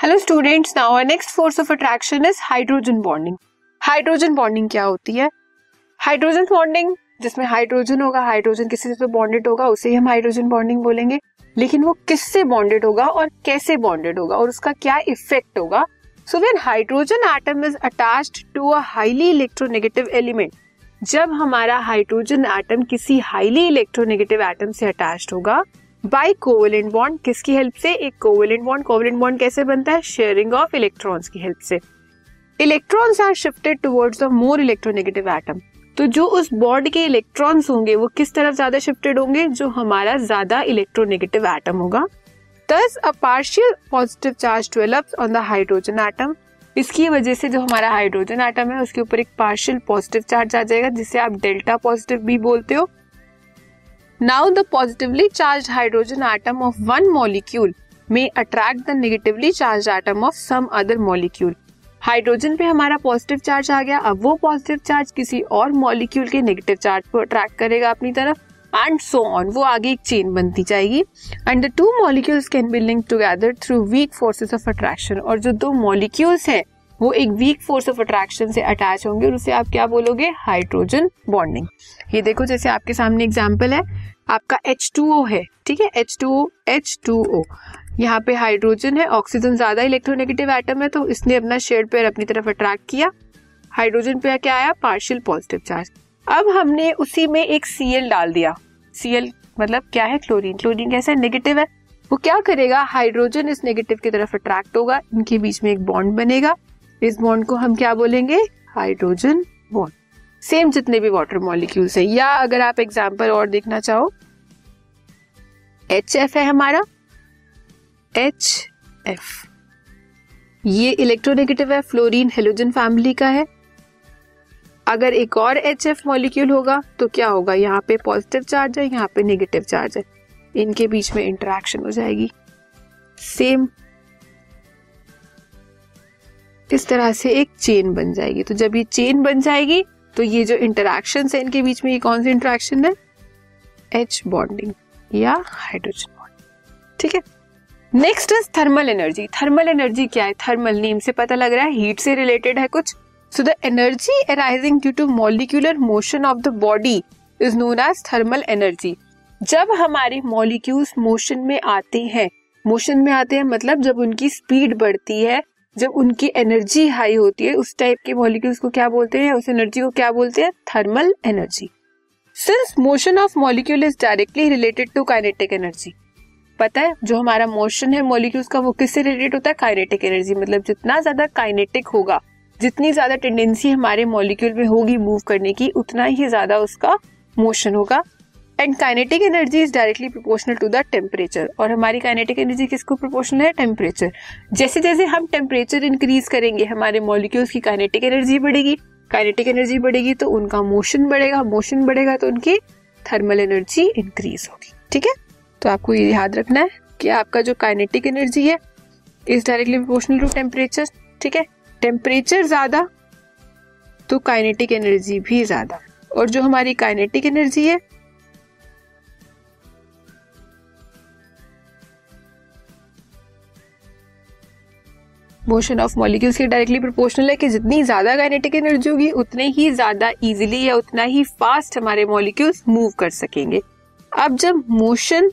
Hello students now our next force of attraction is hydrogen bonding hydrogen bonding क्या होती है? Hydrogen bonding जिसमें hydrogen होगा hydrogen किसी से बॉन्डेड होगा, उसे ही हम हाइड्रोजन बॉन्डिंग बोलेंगे। लेकिन वो किससे बॉन्डेड होगा और कैसे बॉन्डेड होगा और उसका क्या इफ़ेक्ट होगा? So when hydrogen atom is attached to a highly electronegative element जब हमारा हाइड्रोजन एटम किसी हाईली इलेक्ट्रोनेगेटिव एटम से अटैच्ड होगा बाय कोवेलेंट बॉन्ड किसकी हेल्प से? एक कोवेलेंट बॉन्ड कोवेलेंट बॉन्ड कैसे बनता है? शेयरिंग ऑफ़ इलेक्ट्रॉन्स की हेल्प से। Electrons are shifted towards the more electronegative atom तो जो उस बॉन्ड के इलेक्ट्रॉन्स होंगे, वो किस तरफ़ ज़्यादा शिफ्टेड होंगे? जो हमारा ज़्यादा इलेक्ट्रोनेगेटिव एटम होगा। Thus a partial positive charge develops on the hydrogen atom इसकी वजह से जो हमारा हाइड्रोजन एटम है, उसके ऊपर एक पार्शियल पॉजिटिव चार्ज आ जाएगा, जिसे आप डेल्टा पॉजिटिव भी बोलते हो। Now the positively charged hydrogen atom of one molecule में attract the negatively charged atom of some other molecule hydrogen पे हमारा पॉजिटिव चार्ज आ गया। अब वो पॉजिटिव चार्ज किसी और मॉलिक्यूल के नेगेटिव चार्ज को अट्रैक्ट करेगा अपनी तरफ़ एंड सो ऑन वो आगे एक चेन बनती जाएगी। And the two molecules can be link together through weak forces of attraction और जो दो मॉलिक्यूल्स हैं वो एक वीक फोर्स ऑफ़ अट्रैक्शन से अटैच होंगे और उसे आप क्या बोलोगे? हाइड्रोजन बॉन्डिंग ये देखो, जैसे आपके सामने एग्ज़ाम्पल है, आपका H2O है, ठीक है? H2O H2O यहाँ पे हाइड्रोजन है ऑक्सीजन ज़्यादा इलेक्ट्रोनेगेटिव एटम है तो इसने अपना शेड पेयर अपनी तरफ़ अट्रैक्ट किया। हाइड्रोजन पे क्या आया? पार्शियल पॉजिटिव चार्ज अब हमने उसी में एक सीएल डाल दिया। सीएल मतलब क्या है? क्लोरीन क्लोरीन कैसा नेगेटिव है। वो क्या करेगा? हाइड्रोजन इस नेगेटिव की तरफ़ अट्रैक्ट होगा। इनके बीच में एक बॉन्ड बनेगा। इस बॉन्ड को हम क्या बोलेंगे? हाइड्रोजन बॉन्ड सेम जितने भी वाटर मॉलिक्यूल्स है। या अगर आप एग्ज़ाम्पल और देखना चाहो। एच एफ़ है हमारा। एच एफ़ ये इलेक्ट्रोनेगेटिव है फ्लोरीन हेलोजन फैमिली का है। अगर एक और एच एफ़ मॉलिक्यूल होगा तो क्या होगा? यहाँ पे पॉजिटिव चार्ज है, यहाँ पे नेगेटिव चार्ज है। इनके बीच में इंटरेक्शन हो जाएगी। सेम इस तरह से एक चेन बन जाएगी। तो जब ये चेन बन जाएगी तो ये जो इंटरेक्शन है इनके बीच में ये कौन सी इंटरेक्शन है? एच बॉन्डिंग या हाइड्रोजन बॉन्ड ठीक है? Next is thermal energy thermal energy क्या है? थर्मल नेम से पता लग रहा है हीट से रिलेटेड है कुछ। So the energy arising due to molecular motion of the body is known as thermal energy जब हमारे मॉलिक्यूल्स मोशन में आते हैं मोशन में आते हैं मतलब जब उनकी स्पीड बढ़ती है जब उनकी एनर्जी हाई होती है, उस टाइप के मॉलिक्यूल्स को क्या बोलते हैं? उस एनर्जी को क्या बोलते हैं? Thermal energy since motion of molecule is directly related to kinetic energy पता है, जो हमारा मोशन है मॉलिक्यूल्स का, वो किससे रिलेटेड होता है? काइनेटिक एनर्जी मतलब जितना ज़्यादा काइनेटिक होगा, जितनी ज़्यादा टेंडेंसी हमारे मॉलिक्यूल में होगी मूव करने की, उतना ही ज़्यादा उसका मोशन होगा। And kinetic energy is directly proportional to the temperature और हमारी काइनेटिक एनर्जी किसको प्रोपोर्शनल है? टेम्परेचर जैसे जैसे हम टेम्परेचर इंक्रीज करेंगे, हमारे मॉलिक्यूल्स की काइनेटिक एनर्जी बढ़ेगी। काइनेटिक एनर्जी बढ़ेगी तो उनका मोशन बढ़ेगा। मोशन बढ़ेगा तो उनकी थर्मल एनर्जी इंक्रीज होगी। ठीक है? तो आपको ये याद रखना है कि आपका जो काइनेटिक एनर्जी है is directly proportional to temperature ठीक है? टेम्परेचर ज़्यादा तो काइनेटिक एनर्जी भी ज़्यादा। और जो हमारी काइनेटिक एनर्जी है मोशन ऑफ़ मॉलिक्यूल्स के डायरेक्टली प्रोपोर्शनल है कि जितनी ज़्यादा काइनेटिक एनर्जी होगी, उतने ही ज़्यादा इजीली या उतना ही फास्ट हमारे मॉलिक्यूल्स मूव कर सकेंगे। अब जब motion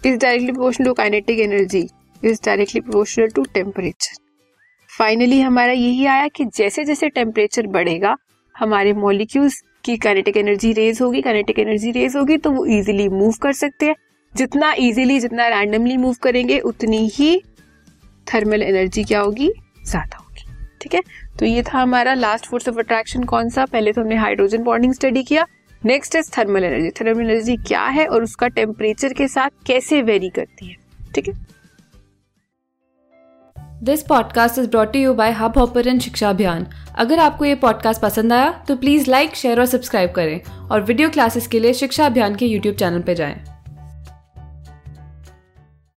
is directly proportional to kinetic energy is directly proportional to temperature finally हमारा यही आया कि जैसे जैसे टेम्परेचर बढ़ेगा, हमारे मॉलिक्यूल्स की काइनेटिक एनर्जी रेज होगी काइनेटिक एनर्जी रेज होगी तो वो इजीली मूव कर सकते हैं। जितना इजीली जितना रैंडमली मूव करेंगे, उतनी ही थर्मल एनर्जी क्या होगी? ज़्यादा होगी। ठीक है? तो ये था हमारा लास्ट फोर्स ऑफ़ अट्रैक्शन कौन सा? पहले तो हमने हाइड्रोजन बॉन्डिंग स्टडी किया। Next is thermal energy thermal energy क्या है और उसका टेम्परेचर के साथ कैसे वेरी करती है? ठीक है? This podcast is brought you by Hubhopper Shiksha Abhiyan अगर आपको ये पॉडकास्ट पसंद आया तो प्लीज़ लाइक शेयर और सब्सक्राइब करें। और वीडियो क्लासेस के लिए शिक्षा अभियान के यूट्यूब चैनल पर जाएँ।